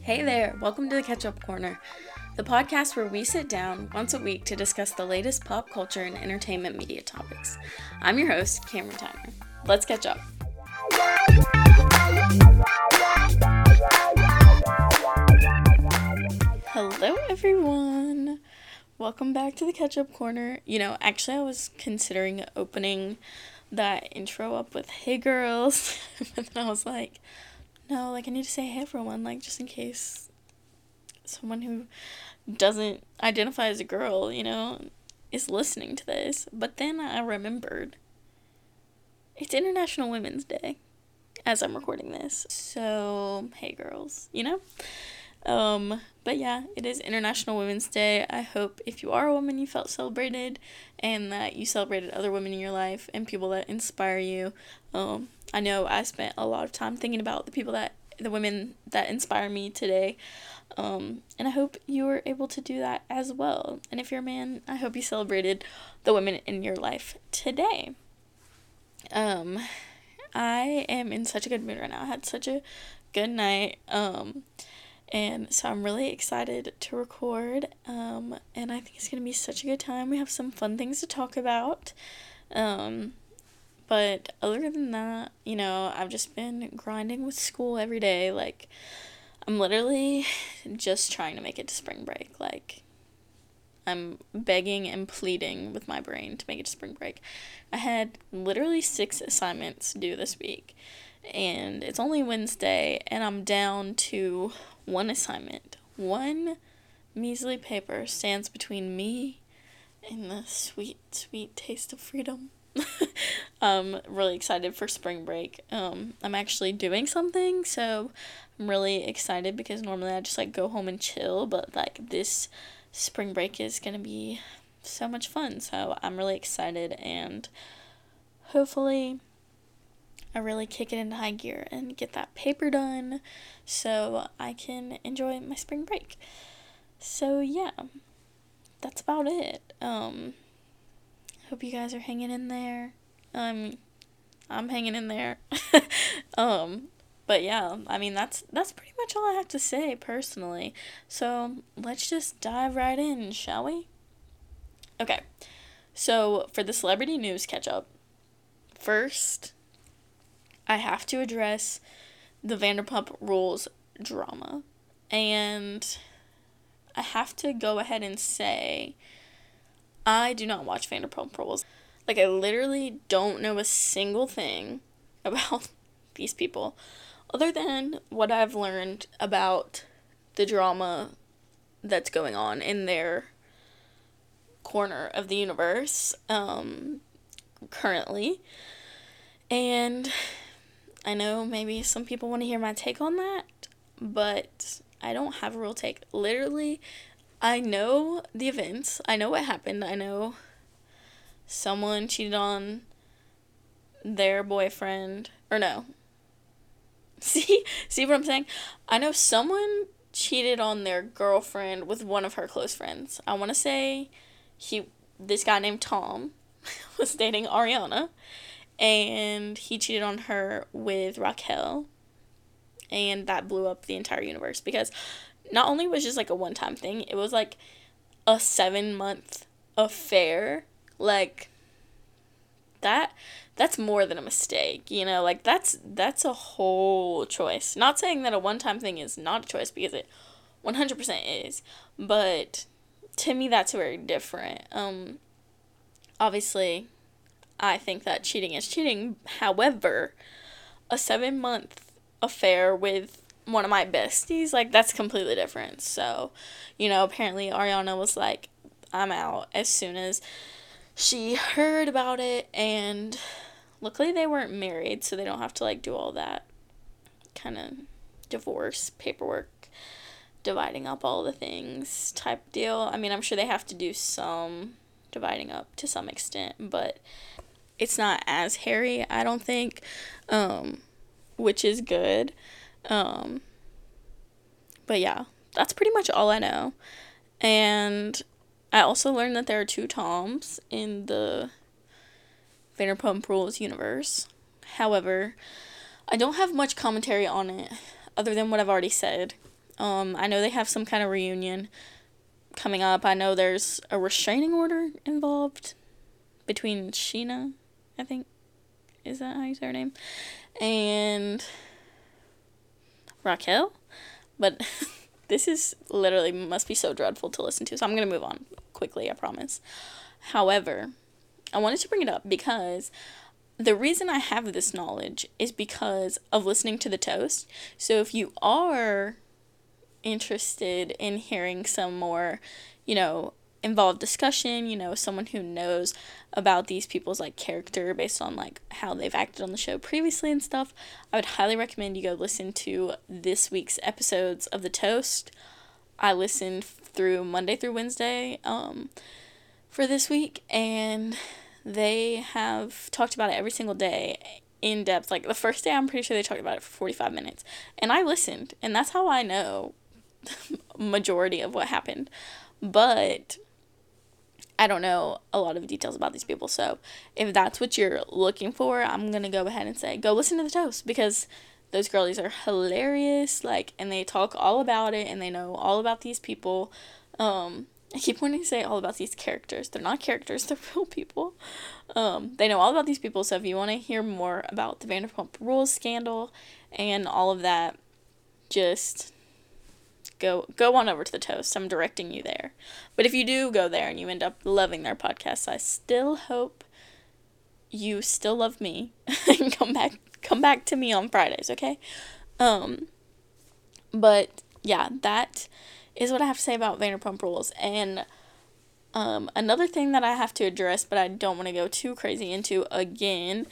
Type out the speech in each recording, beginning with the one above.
Hey there, welcome to the Catch Up Corner, the podcast where we sit down once a week to discuss the latest pop culture and entertainment media topics. I'm your host, Cameron Tyner. Let's catch up. Hello, everyone. Welcome back to the Catch Up Corner. You know, actually, I was considering opening that intro up with Hey Girls, but then I was like, no, like, I need to say hey everyone, like, just in case someone who doesn't identify as a girl, you know, is listening to this. But then I remembered it's International Women's Day as I'm recording this. So, hey girls, you know? Um, but yeah, it is International Women's Day. I hope if you are a woman, you felt celebrated and that you celebrated other women in your life and people that inspire you. Um, I know I spent a lot of time thinking about the people that, the women that inspire me today. Um, and I hope you were able to do that as well. And if you're a man, I hope you celebrated the women in your life today. Um, I am in such a good mood right now. I had such a good night. Um, and so I'm really excited to record. Um, and I think it's going to be such a good time. We have some fun things to talk about. Um, but other than that, you know, I've just been grinding with school every day. Like, I'm literally just trying to make it to spring break. Like, I'm begging and pleading with my brain to make it to spring break. I had literally six assignments due this week, and it's only Wednesday, and I'm down to one assignment. One measly paper stands between me and the sweet, sweet taste of freedom. I'm really excited for spring break. Um, I'm actually doing something, so I'm really excited because normally I just like go home and chill, but like this spring break is gonna be so much fun. So I'm really excited and hopefully I really kick it into high gear and get that paper done so I can enjoy my spring break. So yeah, that's about it. Um hope you guys are hanging in there. Um I'm hanging in there. um but yeah, I mean that's that's pretty much all I have to say personally. So, let's just dive right in, shall we? Okay. So, for the celebrity news catch up, first I have to address the Vanderpump Rules drama. And I have to go ahead and say I do not watch Vanderpump Rules. Like I literally don't know a single thing about these people other than what I've learned about the drama that's going on in their corner of the universe um currently. And I know maybe some people want to hear my take on that, but I don't have a real take. Literally, I know the events, I know what happened, I know someone cheated on their boyfriend, or no. See, see what I'm saying? I know someone cheated on their girlfriend with one of her close friends. I want to say he this guy named Tom was dating Ariana and he cheated on her with Raquel and that blew up the entire universe because not only was just like a one time thing, it was like a 7 month affair. Like that that's more than a mistake, you know? Like that's that's a whole choice. Not saying that a one time thing is not a choice because it 100% is, but to me that's very different. Um obviously I think that cheating is cheating. However, a seven month affair with one of my besties, like that's completely different. So, you know, apparently Ariana was like, I'm out as soon as she heard about it and luckily they weren't married, so they don't have to like do all that kind of divorce paperwork dividing up all the things type deal. I mean, I'm sure they have to do some dividing up to some extent, but it's not as hairy, I don't think, um, which is good. Um, but yeah, that's pretty much all I know. And I also learned that there are two Toms in the Vanderpump Rules universe. However, I don't have much commentary on it other than what I've already said. Um, I know they have some kind of reunion coming up. I know there's a restraining order involved between Scheana, I think. Is that how you say her name? And Raquel. But this is literally must be so dreadful to listen to. So I'm going to move on quickly, I promise. However, I wanted to bring it up because the reason I have this knowledge is because of listening to the toast. So if you are interested in hearing some more, you know, involved discussion, you know, someone who knows about these people's like character based on like how they've acted on the show previously and stuff, I would highly recommend you go listen to this week's episodes of The Toast. I listened through Monday through Wednesday um for this week and they have talked about it every single day in depth. Like the first day I'm pretty sure they talked about it for 45 minutes and I listened and that's how I know majority of what happened. But I don't know a lot of details about these people. So if that's what you're looking for, I'm going to go ahead and say go listen to the toast because those girlies are hilarious like and they talk all about it and they know all about these people. Um I keep wanting to say all about these characters. They're not characters, they're real people. Um, they know all about these people, so if you want to hear more about the Vanderpump Rules scandal and all of that, just go go on over to the toast. I'm directing you there. But if you do go there and you end up loving their podcast, I still hope you still love me and come back come back to me on Fridays, okay? Um but yeah, that is what I have to say about Vanderpump Rules. And um, another thing that I have to address, but I don't want to go too crazy into again,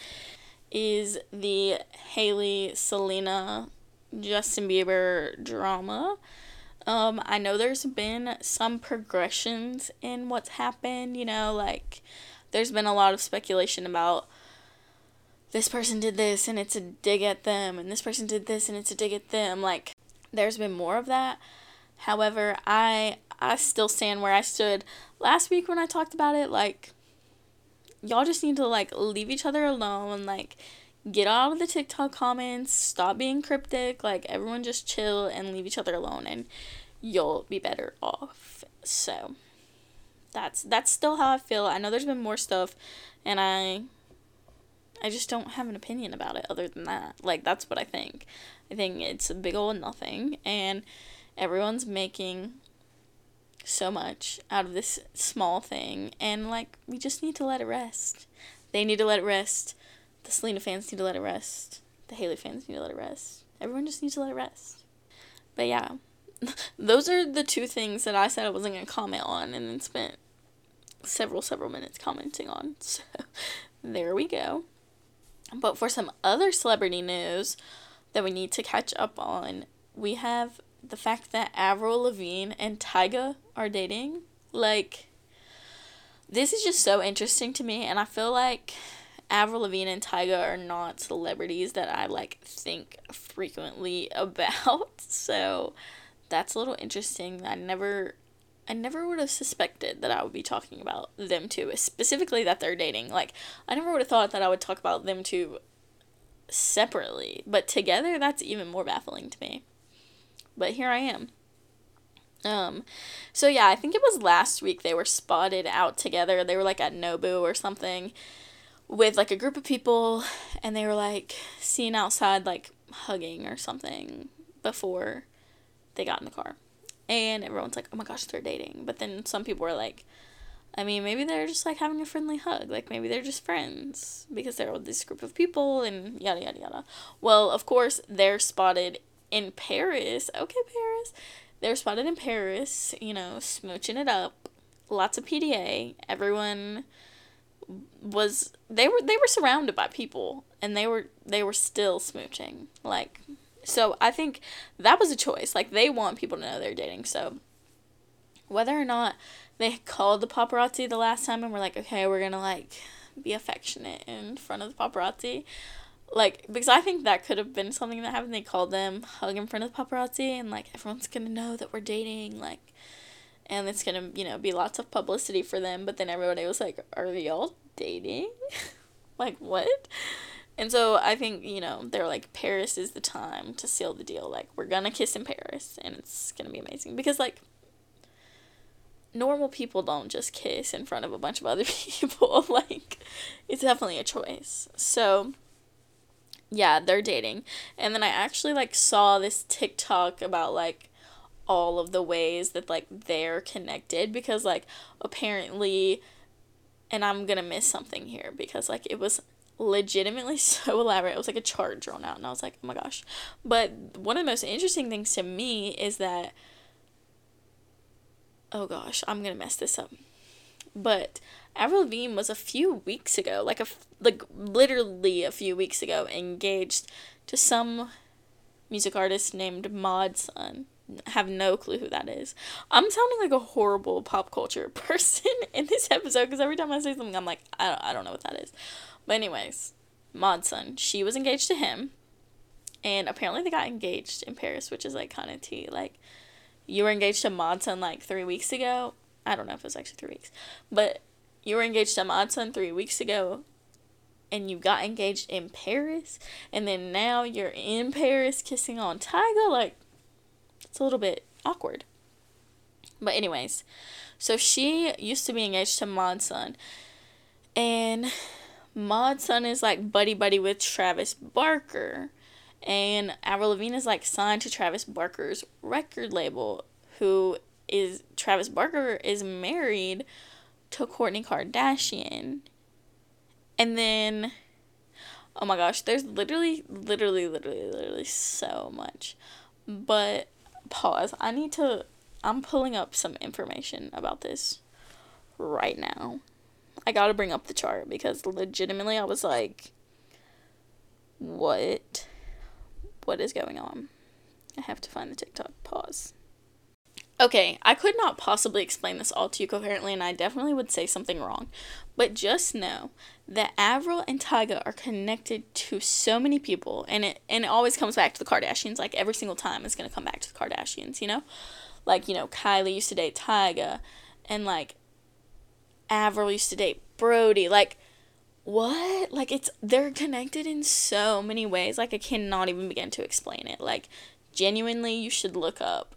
is the Hailey, Selena, Justin Bieber drama. Um, I know there's been some progressions in what's happened, you know, like there's been a lot of speculation about this person did this and it's a dig at them, and this person did this and it's a dig at them. Like, there's been more of that. However, I I still stand where I stood last week when I talked about it. Like, y'all just need to like leave each other alone. Like, get out of the TikTok comments, stop being cryptic, like everyone just chill and leave each other alone and you'll be better off. So that's that's still how I feel. I know there's been more stuff and I I just don't have an opinion about it other than that. Like that's what I think. I think it's a big old nothing and everyone's making so much out of this small thing and like we just need to let it rest. They need to let it rest the Selena fans need to let it rest. The Hailey fans need to let it rest. Everyone just needs to let it rest. But yeah, those are the two things that I said I wasn't going to comment on and then spent several, several minutes commenting on. So there we go. But for some other celebrity news that we need to catch up on, we have the fact that Avril Lavigne and Tyga are dating. Like, this is just so interesting to me, and I feel like Avril Lavigne and Tyga are not celebrities that I like think frequently about. So that's a little interesting. I never I never would have suspected that I would be talking about them two, specifically that they're dating. Like I never would have thought that I would talk about them two separately, but together that's even more baffling to me. But here I am. Um, so yeah, I think it was last week they were spotted out together. They were like at Nobu or something with like a group of people and they were like seen outside like hugging or something before they got in the car. And everyone's like, "Oh my gosh, they're dating." But then some people were like, I mean, maybe they're just like having a friendly hug. Like maybe they're just friends because they're with this group of people and yada yada yada. Well, of course, they're spotted in Paris. Okay, Paris. They're spotted in Paris, you know, smooching it up. Lots of PDA. Everyone was they were they were surrounded by people and they were they were still smooching like so i think that was a choice like they want people to know they're dating so whether or not they called the paparazzi the last time and were like okay we're gonna like be affectionate in front of the paparazzi like because i think that could have been something that happened. They called them hug in front of the paparazzi and like everyone's gonna know that we're dating like and it's gonna you know be lots of publicity for them but then everybody was like are they all dating like, what? And so I think, you know, they're like, Paris is the time to seal the deal. Like, we're gonna kiss in Paris and it's gonna be amazing. Because, like, normal people don't just kiss in front of a bunch of other people. like, it's definitely a choice. So, yeah, they're dating. And then I actually, like, saw this TikTok about, like, all of the ways that, like, they're connected. Because, like, apparently, and I'm gonna miss something here because, like, it was legitimately so elaborate. It was like a chart drawn out, and I was like, oh my gosh. But one of the most interesting things to me is that, oh gosh, I'm gonna mess this up. But Avril Lavigne was a few weeks ago, like a like literally a few weeks ago, engaged to some music artist named Mod Sun. Have no clue who that is. I'm sounding like a horrible pop culture person in this episode because every time I say something, I'm like, I don't, I don't know what that is. But anyways, Mod Sun, she was engaged to him, and apparently they got engaged in Paris, which is like kind of tea. Like, you were engaged to Mod Sun like three weeks ago. I don't know if it was actually three weeks, but you were engaged to Mod Sun three weeks ago, and you got engaged in Paris, and then now you're in Paris kissing on Tyga. Like, it's a little bit awkward. But anyways, so she used to be engaged to Mod Sun, and Mod Sun is like buddy buddy with Travis Barker. And Avril Lavigne is like signed to Travis Barker's record label, who is Travis Barker is married to Kourtney Kardashian. And then oh my gosh, there's literally literally literally literally so much. But pause. I need to I'm pulling up some information about this right now. I gotta bring up the chart because legitimately I was like, what? What is going on? I have to find the TikTok. Pause. Okay, I could not possibly explain this all to you coherently, and I definitely would say something wrong. But just know that Avril and Tyga are connected to so many people, and it and it always comes back to the Kardashians. Like every single time, it's gonna come back to the Kardashians. You know, like you know, Kylie used to date Tyga, and like Avril used to date Brody. Like, what? Like, it's, they're connected in so many ways. Like, I cannot even begin to explain it. Like, genuinely, you should look up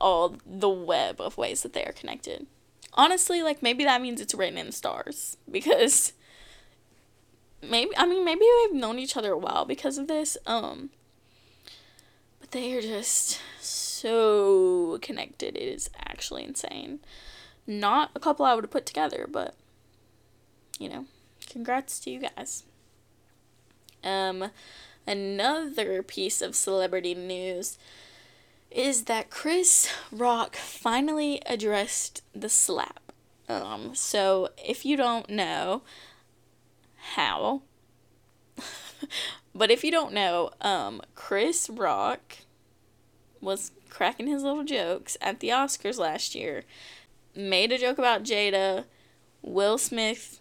all the web of ways that they are connected. Honestly, like, maybe that means it's written in stars. Because maybe, I mean, maybe they've known each other a while because of this. Um, but they are just so connected. It is actually insane. Not a couple I would have put together, but you know, congrats to you guys. Um, another piece of celebrity news is that Chris Rock finally addressed the slap. Um, so if you don't know how, but if you don't know, um, Chris Rock was cracking his little jokes at the Oscars last year made a joke about Jada. Will Smith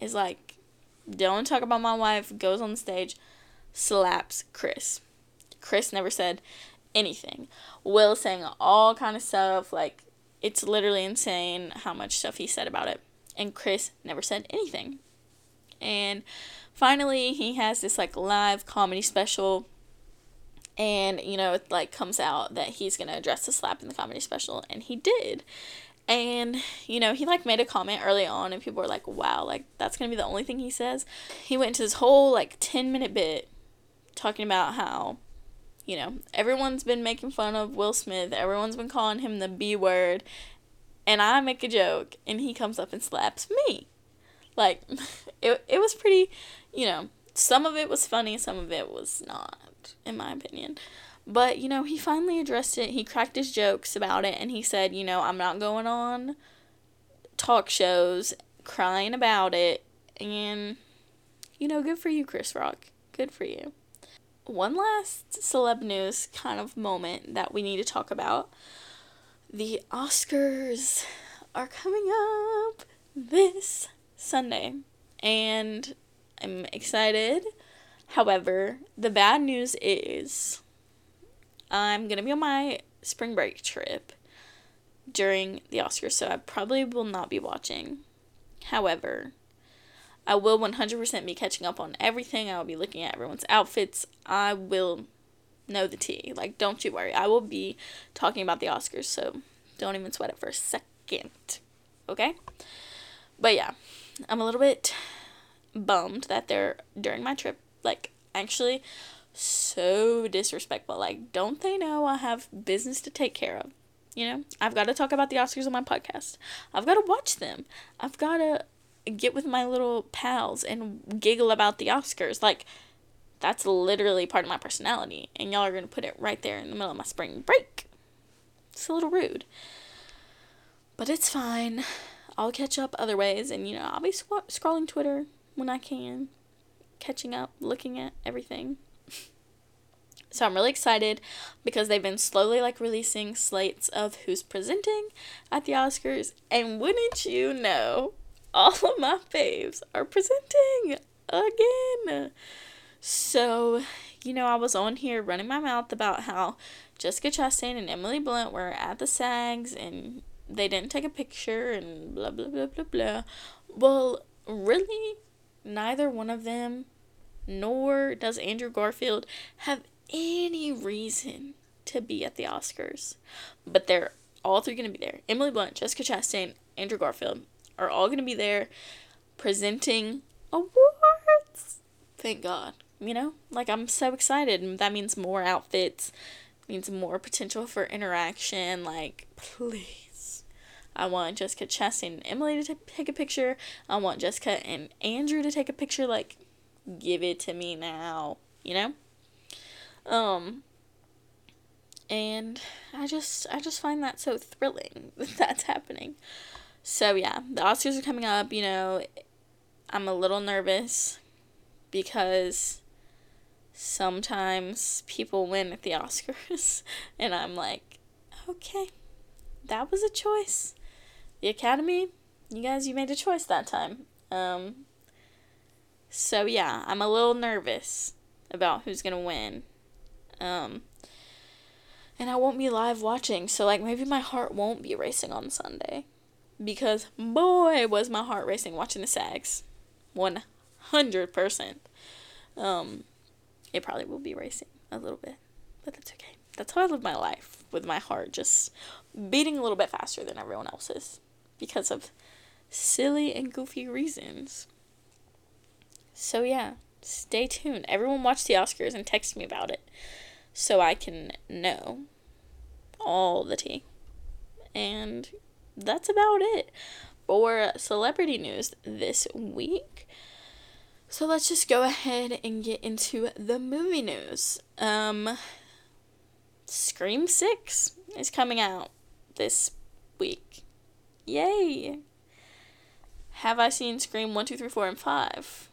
is like, don't talk about my wife, goes on stage, slaps Chris. Chris never said anything. Will saying all kind of stuff, like it's literally insane how much stuff he said about it. And Chris never said anything. And finally he has this like live comedy special and you know it like comes out that he's gonna address the slap in the comedy special and he did and, you know, he like made a comment early on and people were like, wow, like that's going to be the only thing he says. He went into this whole like 10 minute bit talking about how, you know, everyone's been making fun of Will Smith, everyone's been calling him the B word, and I make a joke and he comes up and slaps me. Like, it, it was pretty, you know, some of it was funny, some of it was not, in my opinion. But, you know, he finally addressed it. He cracked his jokes about it and he said, you know, I'm not going on talk shows crying about it. And, you know, good for you, Chris Rock. Good for you. One last celeb news kind of moment that we need to talk about. The Oscars are coming up this Sunday. And I'm excited. However, the bad news is I'm gonna be on my spring break trip during the Oscars, so I probably will not be watching. However, I will 100% be catching up on everything. I will be looking at everyone's outfits. I will know the tea. Like, don't you worry. I will be talking about the Oscars, so don't even sweat it for a second. Okay? But yeah, I'm a little bit bummed that they're during my trip, like, actually so disrespectful. Like, don't they know I have business to take care of? You know, I've got to talk about the Oscars on my podcast. I've got to watch them. I've got to get with my little pals and giggle about the Oscars. Like, that's literally part of my personality. And y'all are going to put it right there in the middle of my spring break. It's a little rude. But it's fine. I'll catch up other ways. And, you know, I'll be sc- scrolling Twitter when I can, catching up, looking at everything. so I'm really excited because they've been slowly like releasing slates of who's presenting at the Oscars. And wouldn't you know, all of my faves are presenting again. So, you know, I was on here running my mouth about how Jessica Chastain and Emily Blunt were at the SAGs and they didn't take a picture and blah, blah, blah, blah, blah. Well, really, neither one of them, nor does Andrew Garfield, have any reason to be at the Oscars. But they're all three going to be there. Emily Blunt, Jessica Chastain, Andrew Garfield are all going to be there presenting awards. Thank God. You know, like I'm so excited. And that means more outfits, means more potential for interaction. Like, please. I want Jessica Chastain and Emily to t- take a picture. I want Jessica and Andrew to take a picture. Like, give it to me now. You know? Um, and I just I just find that so thrilling that that's happening. So yeah, the Oscars are coming up, you know, I'm a little nervous because sometimes people win at the Oscars and I'm like, okay, that was a choice. The Academy, you guys, you made a choice that time. Um, so yeah, I'm a little nervous about who's gonna win. Um, and I won't be live watching, so like maybe my heart won't be racing on Sunday. Because boy was my heart racing watching the SAGs. One hundred percent. Um it probably will be racing a little bit. But that's okay. That's how I live my life, with my heart just beating a little bit faster than everyone else's. Because of silly and goofy reasons. So yeah, stay tuned. Everyone watch the Oscars and text me about it so I can know all the tea. And that's about it for celebrity news this week. So let's just go ahead and get into the movie news. Um Scream 6 is coming out this week. Yay! Have I seen Scream 1, 2, 3, 4, and 5?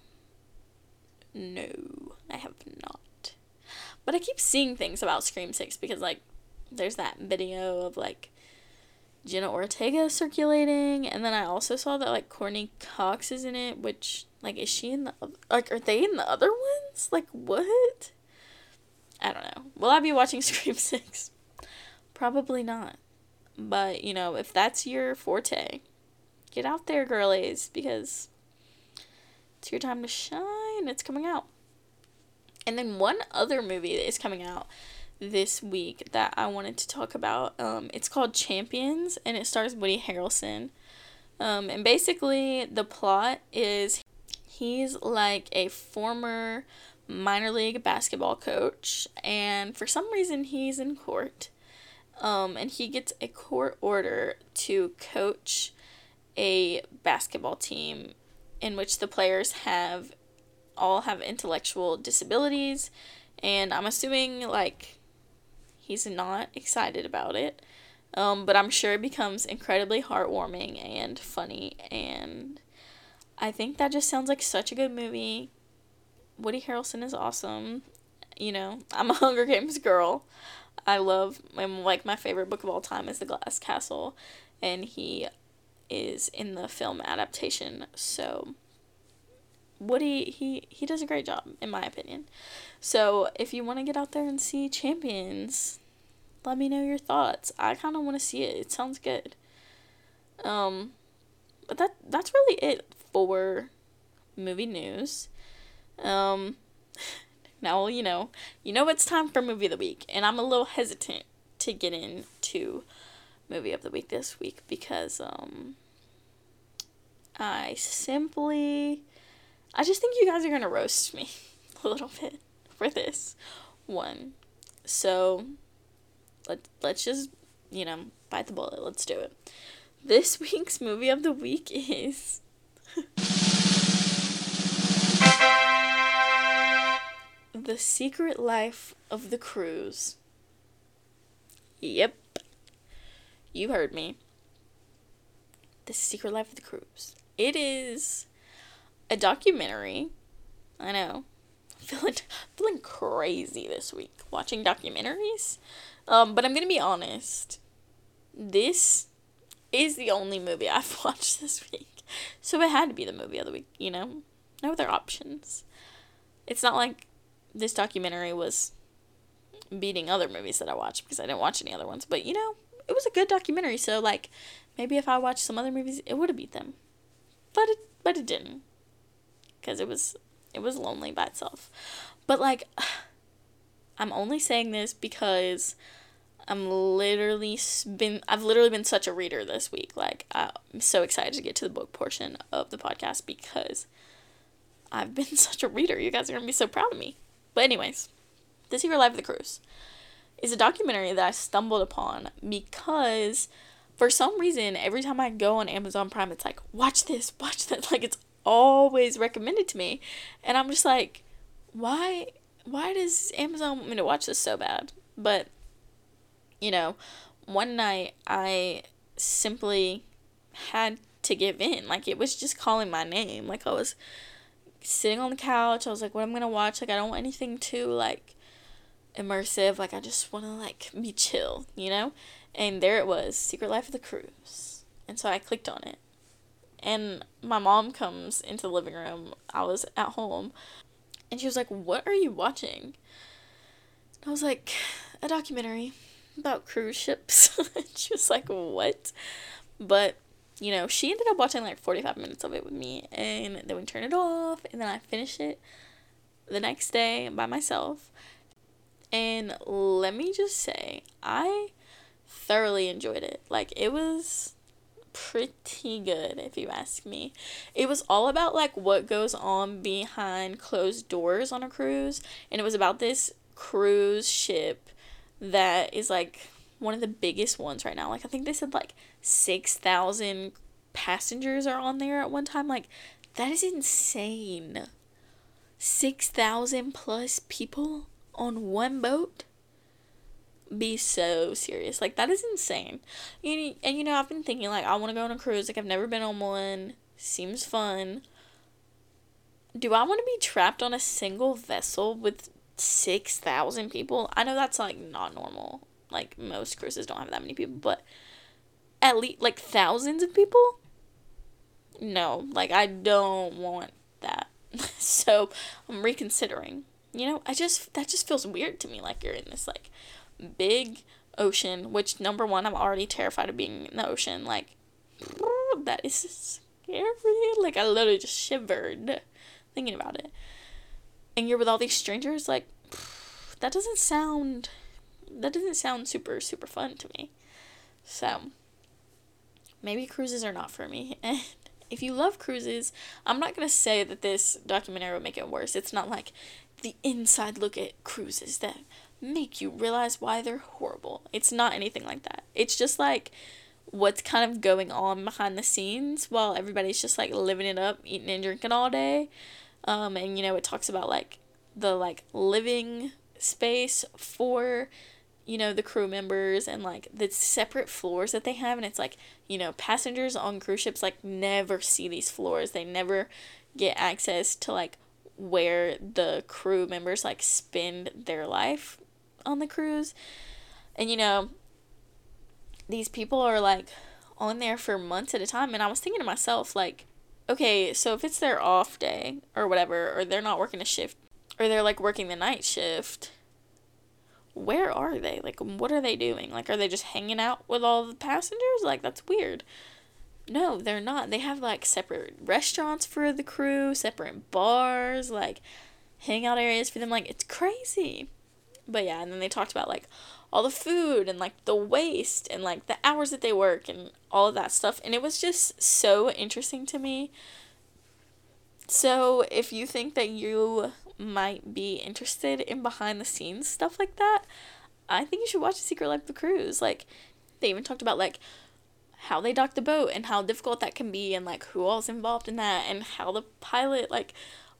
No, I have not. But I keep seeing things about Scream 6 because, like, there's that video of, like, Jenna Ortega circulating, and then I also saw that like Courteney Cox is in it. Which like is she in the like are they in the other ones? Like what? I don't know. Will I be watching Scream Six? Probably not. But you know, if that's your forte, get out there, girlies, because it's your time to shine. It's coming out. And then one other movie that is coming out this week that I wanted to talk about. Um, it's called Champions and it stars Woody Harrelson. Um, and basically, the plot is he's like a former minor league basketball coach, and for some reason, he's in court. Um, and he gets a court order to coach a basketball team in which the players have all have intellectual disabilities and i'm assuming like He's not excited about it. Um, but I'm sure it becomes incredibly heartwarming and funny. And I think that just sounds like such a good movie. Woody Harrelson is awesome. You know, I'm a Hunger Games girl. I love, I'm like, my favorite book of all time is The Glass Castle. And he is in the film adaptation. So, Woody, he, he does a great job, in my opinion. So if you want to get out there and see Champions, let me know your thoughts. I kind of want to see it. It sounds good. Um, but that that's really it for movie news. Um, now, you know, you know it's time for movie of the week, and I'm a little hesitant to get into movie of the week this week because um I simply I just think you guys are to roast me a little bit for this one. So let let's just, you know, bite the bullet. Let's do it. This week's movie of the week is The Secret Life of the Cruise. Yep. You heard me. The Secret Life of the Cruise. It is a documentary. I know. feeling feeling crazy this week watching documentaries. Um, but I'm gonna be honest. This is the only movie I've watched this week. So it had to be the movie of the week, you know? No other options. It's not like this documentary was beating other movies that I watched because I didn't watch any other ones. But you know, it was a good documentary. So like, maybe if I watched some other movies, it would have beat them. But it but it didn't, because it was it was lonely by itself. But like, I'm only saying this because I'm literally been I've literally been such a reader this week. Like I'm so excited to get to the book portion of the podcast because I've been such a reader. You guys are gonna be so proud of me. But anyways, The Secret Life of the Cruise is a documentary that I stumbled upon because for some reason every time I go on Amazon Prime it's like watch this, watch that like it's always recommended to me and I'm just like why why does Amazon want me to watch this so bad? But you know, one night I simply had to give in. Like it was just calling my name. Like I was sitting on the couch. I was like, what I'm gonna watch? Like I don't want anything too like immersive. Like I just wanna like be chill, you know? And there it was, Secret Life of the Cruise. And so I clicked on it. And my mom comes into the living room. I was at home. And she was like, What are you watching? I was like, A documentary about cruise ships. she was like, What? But you know, she ended up watching like 45 minutes of it with me, and then we turned it off, and then I finished it the next day by myself. And let me just say, I thoroughly enjoyed it. Like, it was pretty good, if you ask me. It was all about like what goes on behind closed doors on a cruise, and it was about this cruise ship that is like one of the biggest ones right now. Like I think they said like 6,000 passengers are on there at one time. Like that is insane. 6,000 plus people on one boat? Be so serious. Like that is insane. You and you know I've been thinking like I want to go on a cruise. Like I've never been on one. Seems fun. Do I want to be trapped on a single vessel with 6,000 people? I know that's like not normal like most cruises don't have that many people, but at least like thousands of people? No, like I don't want that. so I'm reconsidering. You know, I just that just feels weird to me like you're in this like big ocean, which number one, I'm already terrified of being in the ocean. Like that is scary. Like I literally just shivered thinking about it. And you're with all these strangers, like that doesn't sound that doesn't sound super super fun to me. So maybe cruises are not for me. And if you love cruises, I'm not gonna say that this documentary will make it worse. It's not like the inside look at cruises that make you realize why they're horrible. It's not anything like that. It's just like what's kind of going on behind the scenes while everybody's just like living it up, eating and drinking all day. Um, and you know, it talks about like the like living space for you know, the crew members and like the separate floors that they have. And it's like, you know, passengers on cruise ships like never see these floors. They never get access to like where the crew members like spend their life on the cruise. And you know, these people are like on there for months at a time. And I was thinking to myself, like, okay, so if it's their off day or whatever, or they're not working a shift, or they're like working the night shift where are they? Like, what are they doing? Like, are they just hanging out with all the passengers? Like, that's weird. no, they're not. They have like separate restaurants for the crew, separate bars, like hangout areas for them. Like it's crazy. But yeah, and then they talked about like all the food and like the waste and like the hours that they work and all of that stuff. And it was just so interesting to me. So if you think that you might be interested in behind the scenes stuff like that, I think you should watch The Secret Life of the Cruise. Like they even talked about like how they dock the boat and how difficult that can be and like who all's involved in that and how the pilot like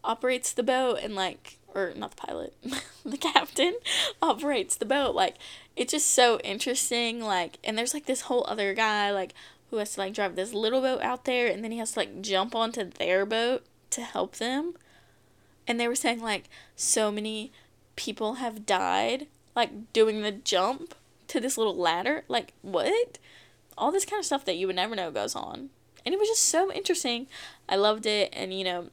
operates the boat and like or not the pilot the captain operates the boat. Like it's just so interesting like and there's like this whole other guy like who has to like drive this little boat out there and then he has to like jump onto their boat to help them. And they were saying like so many people have died like doing the jump to this little ladder. Like what? All this kind of stuff that you would never know goes on. And it was just so interesting. I loved it and you know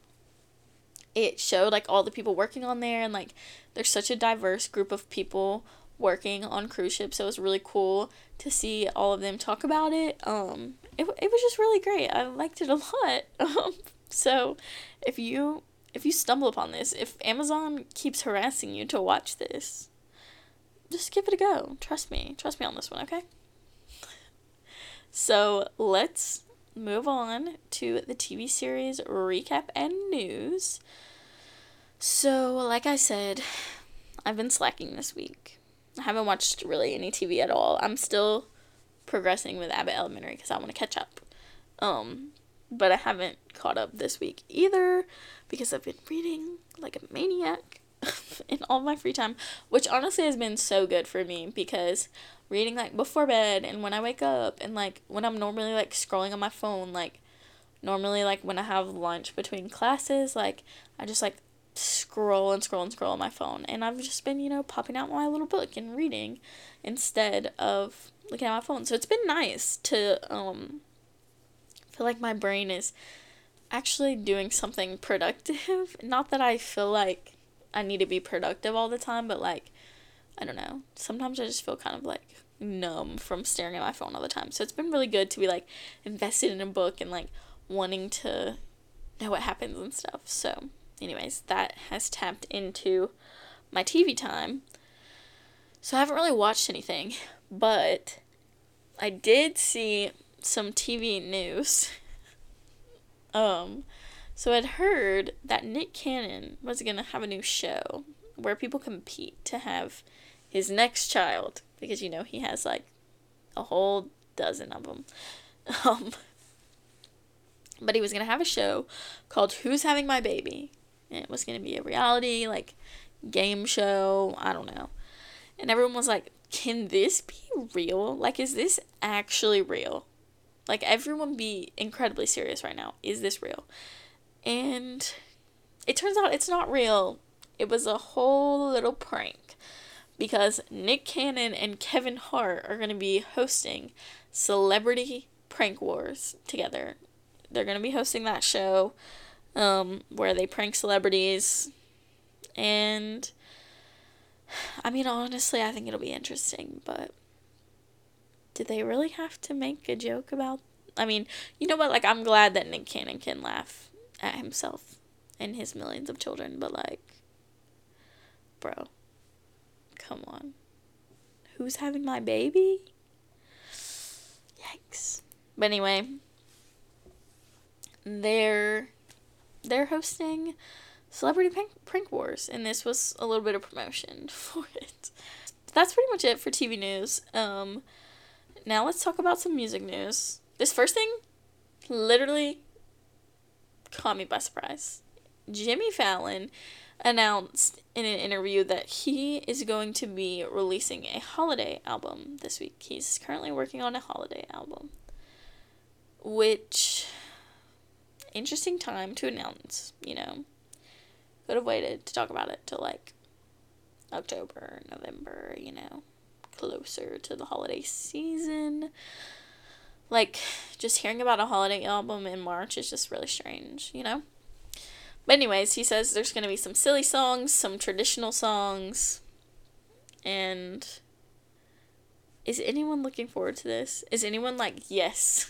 it showed like all the people working on there and like there's such a diverse group of people working on cruise ships so it was really cool to see all of them talk about it. Um it, it was just really great. I liked it a lot. Um so if you if you stumble upon this if amazon keeps harassing you to watch this just give it a go. Trust me. Trust me on this one okay? So let's move on to the TV series recap and news. So, like I said, I've been slacking this week. I haven't watched really any TV at all. I'm still progressing with Abbott Elementary because I want to catch up. Um, but I haven't caught up this week either because I've been reading like a maniac in all my free time, which honestly has been so good for me because reading like before bed and when I wake up and like when I'm normally like scrolling on my phone like normally like when I have lunch between classes like I just like scroll and scroll and scroll on my phone. And I've just been you know popping out my little book and reading instead of looking at my phone. So it's been nice to um feel like my brain is actually doing something productive. Not that I feel like I need to be productive all the time but like I don't know. Sometimes I just feel kind of like numb from staring at my phone all the time. So it's been really good to be like invested in a book and like wanting to know what happens and stuff. So, anyways, that has tapped into my TV time. So I haven't really watched anything, but I did see some TV news. um, so I'd heard that Nick Cannon was gonna have a new show where people compete to have his next child because you know he has like a whole dozen of them. Um, but he was gonna have a show called Who's Having My Baby, and it was gonna be a reality like game show. I don't know, and everyone was like, "Can this be real? Like, is this actually real?" Like everyone be incredibly serious right now. Is this real? And it turns out it's not real. It was a whole little prank because Nick Cannon and Kevin Hart are going to be hosting Celebrity Prank Wars together. They're going to be hosting that show um, where they prank celebrities. And I mean, honestly, I think it'll be interesting, but did they really have to make a joke about? I mean, you know what? Like, I'm glad that Nick Cannon can laugh at himself and his millions of children, but like, bro. Come on. Who's having my baby? Yikes. But anyway, they're they're hosting Celebrity Prank, Prank Wars, and this was a little bit of promotion for it. That's pretty much it for TV news. Um, now let's talk about some music news. This first thing literally caught me by surprise. Jimmy Fallon announced in an interview that he is going to be releasing a holiday album this week. He's currently working on a holiday album. Which interesting time to announce, you know. Could have waited to talk about it till like October, November, you know, closer to the holiday season. Like, just hearing about a holiday album in March is just really strange, you know? But anyways, he says there's going to be some silly songs, some traditional songs, and is anyone looking forward to this? Is anyone like, yes,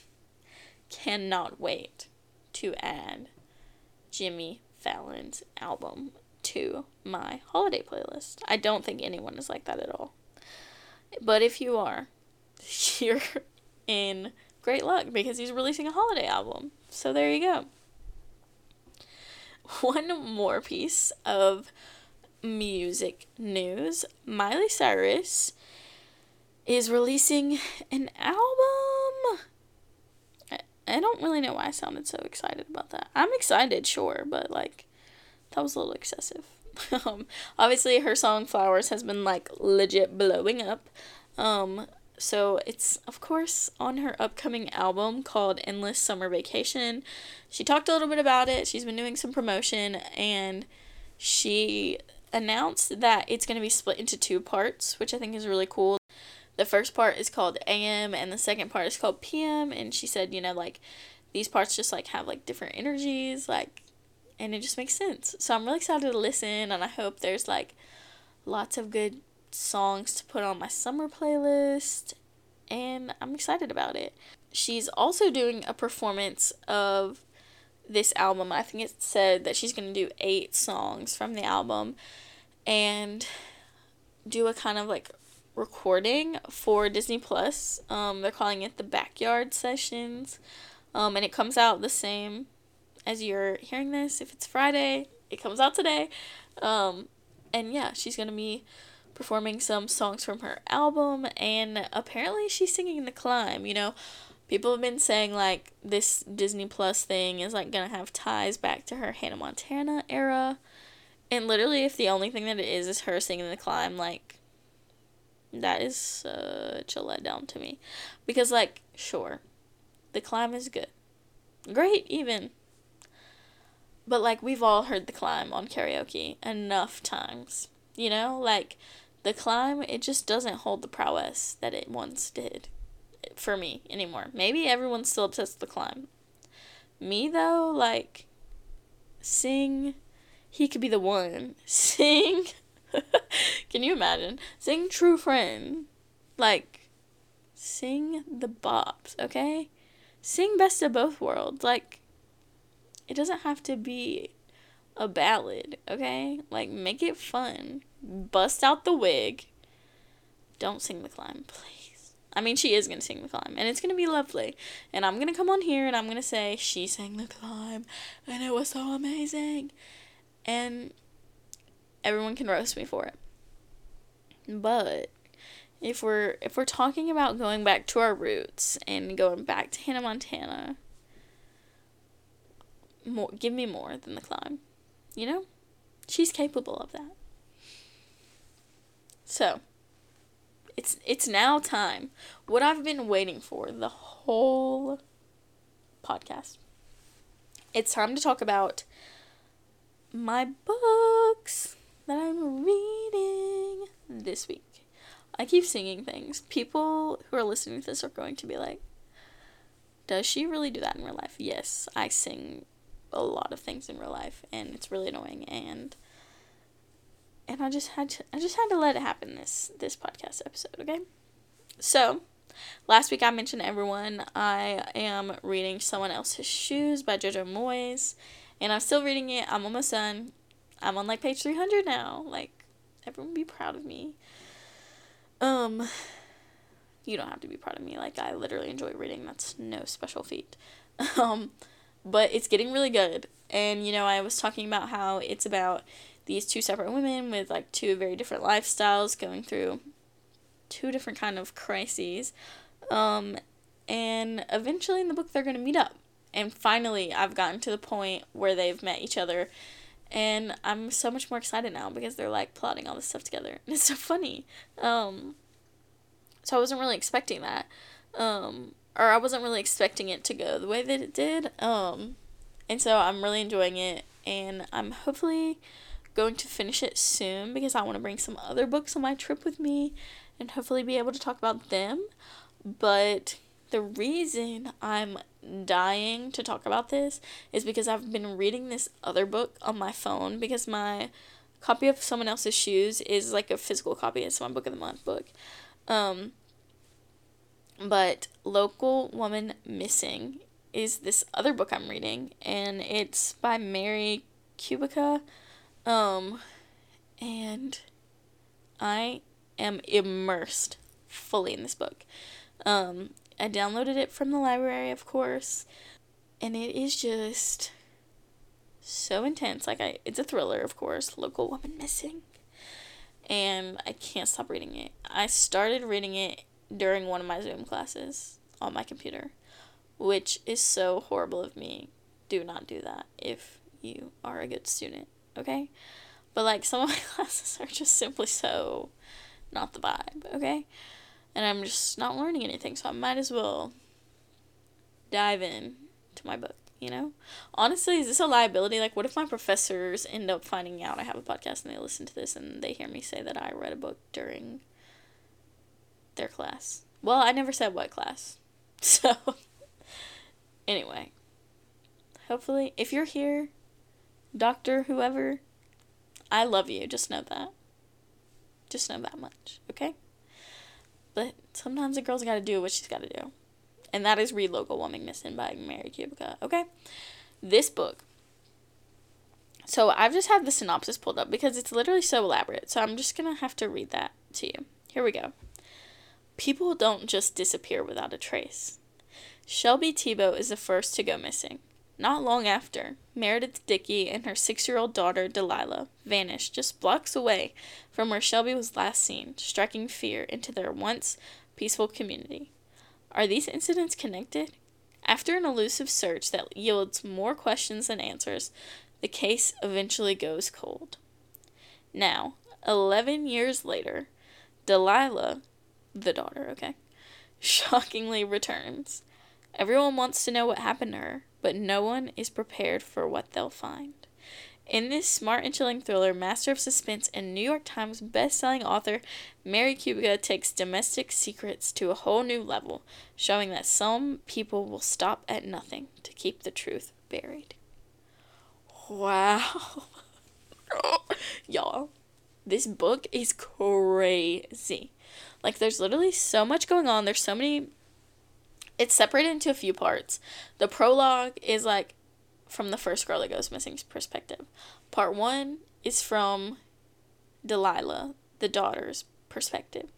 cannot wait to add Jimmy Fallon's album to my holiday playlist. I don't think anyone is like that at all. But if you are, you're in great luck because he's releasing a holiday album. So there you go. One more piece of music news Miley Cyrus is releasing an album. I, I don't really know why I sounded so excited about that. I'm excited, sure, but like that was a little excessive. um, obviously, her song Flowers has been like legit blowing up. Um, so it's, of course, on her upcoming album called Endless Summer Vacation. She talked a little bit about it. She's been doing some promotion and she announced that it's going to be split into two parts, which I think is really cool. The first part is called AM and the second part is called PM and she said, you know, like these parts just like have like different energies, like and it just makes sense. So I'm really excited to listen and I hope there's like lots of good songs to put on my summer playlist, and I'm excited about it. She's also doing a performance of this album. I think it said that she's going to do eight songs from the album and do a kind of like recording for Disney Plus. Um, they're calling it the Backyard Sessions. Um, and it comes out the same as you're hearing this. If it's Friday, it comes out today. Um, and yeah, she's going to be performing some songs from her album, and apparently she's singing The Climb. You know, people have been saying like this Disney Plus thing is like gonna have ties back to her Hannah Montana era. And literally, if the only thing that it is is her singing The Climb, like, that is such a letdown to me. Because, like, sure, The Climb is good. Great, even. But, like, we've all heard The Climb on karaoke enough times. You know? Like, the climb, it just doesn't hold the prowess that it once did for me anymore. Maybe everyone's still obsessed with the climb. Me though, like sing he could be the one. Sing Can you imagine? Sing True Friend. Like sing the bops, okay? Sing Best of Both Worlds. Like it doesn't have to be a ballad, okay? Like make it fun bust out the wig. Don't sing the climb, please. I mean, she is going to sing the climb, and it's going to be lovely. And I'm going to come on here and I'm going to say, she sang the climb, and it was so amazing. And everyone can roast me for it. But if we're if we're talking about going back to our roots and going back to Hannah Montana, more give me more than the climb. You know? She's capable of that. So, it's it's now time. What I've been waiting for the whole podcast. It's time to talk about my books that I'm reading this week. I keep singing things. People who are listening to this are going to be like, does she really do that in real life? Yes, I sing a lot of things in real life and it's really annoying and and I just had to I just had to let it happen this this podcast episode, okay? So, last week I mentioned everyone I am reading Someone Else's Shoes by Jojo Moyes, and I'm still reading it. I'm almost done. I'm on like page 300 now. Like everyone be proud of me. Um you don't have to be proud of me. Like I literally enjoy reading. That's no special feat. um but it's getting really good. And you know, I was talking about how it's about these two separate women with like two very different lifestyles going through two different kind of crises um, and eventually in the book they're going to meet up. And finally i've gotten to the point where they've met each other and i'm so much more excited now because they're like plotting all this stuff together. And it's so funny. Um, so i wasn't really expecting that um, or i wasn't really expecting it to go the way that it did um, and so i'm really enjoying it and i'm hopefully going to finish it soon because I want to bring some other books on my trip with me and hopefully be able to talk about them. But the reason I'm dying to talk about this is because I've been reading this other book on my phone because my copy of someone else's shoes is like a physical copy. It's my book of the month book. Um, but Local Woman Missing is this other book I'm reading, and it's by Mary Kubica. Um, and I am immersed fully in this book. Um, I downloaded it from the library, of course, and it is just so intense. Like I, it's a thriller, of course. Local woman missing, and I can't stop reading it. I started reading it during one of my Zoom classes on my computer, which is so horrible of me. Do not do that if you are a good student, okay? But like some of my classes are just simply so not the vibe, okay? And I'm just not learning anything, so I might as well dive in to my book, you know? Honestly, is this a liability? Like, what if my professors end up finding out I have a podcast and they listen to this and they hear me say that I read a book during their class? Well, I never said what class. So, anyway, hopefully, if you're here, doctor, whoever, I love you. Just know that. Just know that much, okay? But sometimes a girl's got to do what she's got to do. And that is Read Local Woman Missing by Mary Kubica, okay? This book. So I've just had the synopsis pulled up because it's literally so elaborate. So I'm just going to have to read that to you. Here we go. People don't just disappear without a trace. Shelby Tebow is the first to go missing. Not long after, Meredith Dickey and her six year old daughter, Delilah, vanished just blocks away from where Shelby was last seen, striking fear into their once peaceful community. Are these incidents connected? After an elusive search that yields more questions than answers, the case eventually goes cold. Now, 11 years later, Delilah, the daughter, okay, shockingly returns. Everyone wants to know what happened to her, but no one is prepared for what they'll find. In this smart and chilling thriller, master of suspense and New York Times best-selling author Mary Kubica takes domestic secrets to a whole new level, showing that some people will stop at nothing to keep the truth buried. Wow. Y'all, this book is crazy. Like there's literally so much going on. There's so many it's separated into a few parts. The prologue is like from the first girl that goes missing's perspective. Part one is from Delilah, the daughter's perspective.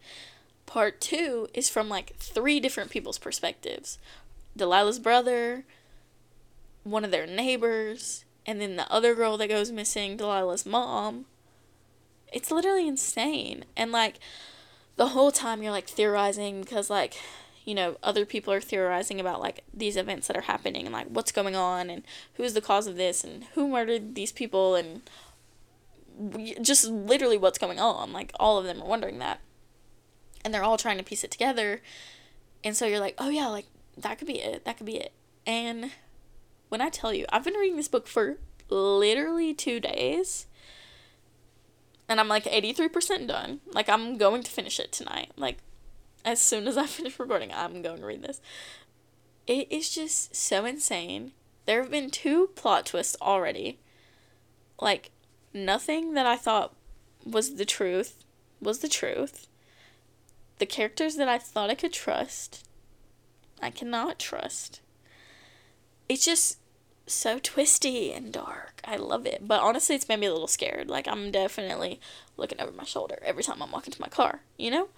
Part two is from like three different people's perspectives Delilah's brother, one of their neighbors, and then the other girl that goes missing, Delilah's mom. It's literally insane. And like the whole time you're like theorizing because like you know, other people are theorizing about like these events that are happening and like what's going on and who's the cause of this and who murdered these people and just literally what's going on. Like all of them are wondering that. And they're all trying to piece it together. And so you're like, "Oh yeah, like that could be it. That could be it." And when I tell you, I've been reading this book for literally 2 days. And I'm like 83% done. Like I'm going to finish it tonight. Like as soon as I finish recording, I'm going to read this. It is just so insane. There have been two plot twists already. Like, nothing that I thought was the truth was the truth. The characters that I thought I could trust, I cannot trust. It's just so twisty and dark. I love it. But honestly, it's made me a little scared. Like, I'm definitely looking over my shoulder every time I'm walking to my car, you know?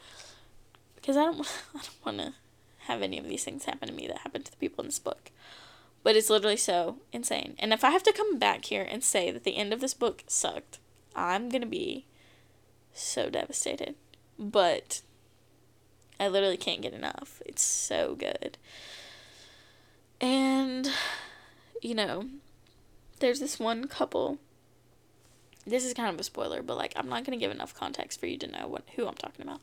Because I don't I don't want to have any of these things happen to me that happened to the people in this book. But it's literally so insane. And if I have to come back here and say that the end of this book sucked, I'm going to be so devastated. But I literally can't get enough. It's so good. And you know, there's this one couple this is kind of a spoiler, but like I'm not gonna give enough context for you to know what who I'm talking about.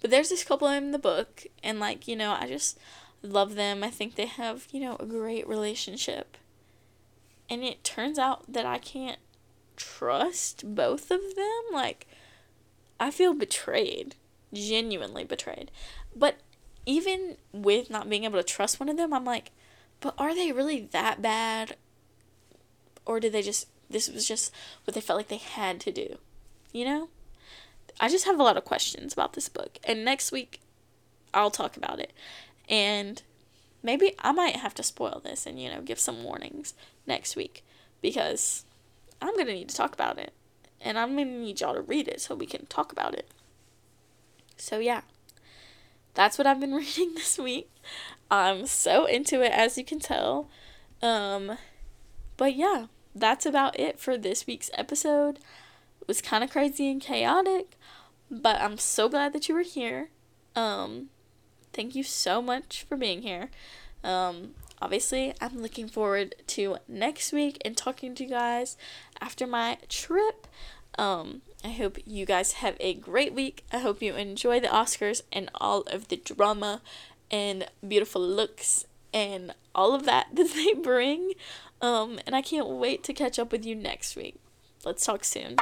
But there's this couple in the book, and like you know, I just love them. I think they have you know a great relationship, and it turns out that I can't trust both of them. Like I feel betrayed, genuinely betrayed. But even with not being able to trust one of them, I'm like, but are they really that bad? Or did they just this was just what they felt like they had to do. You know? I just have a lot of questions about this book. And next week, I'll talk about it. And maybe I might have to spoil this and, you know, give some warnings next week because I'm going to need to talk about it. And I'm going to need y'all to read it so we can talk about it. So, yeah, that's what I've been reading this week. I'm so into it, as you can tell. Um, but yeah, that's about it for this week's episode. It was kind of crazy and chaotic, but I'm so glad that you were here. Um, thank you so much for being here. Um, obviously, I'm looking forward to next week and talking to you guys after my trip. Um, I hope you guys have a great week. I hope you enjoy the Oscars and all of the drama and beautiful looks and all of that that they bring. Um, and I can't wait to catch up with you next week. Let's talk soon.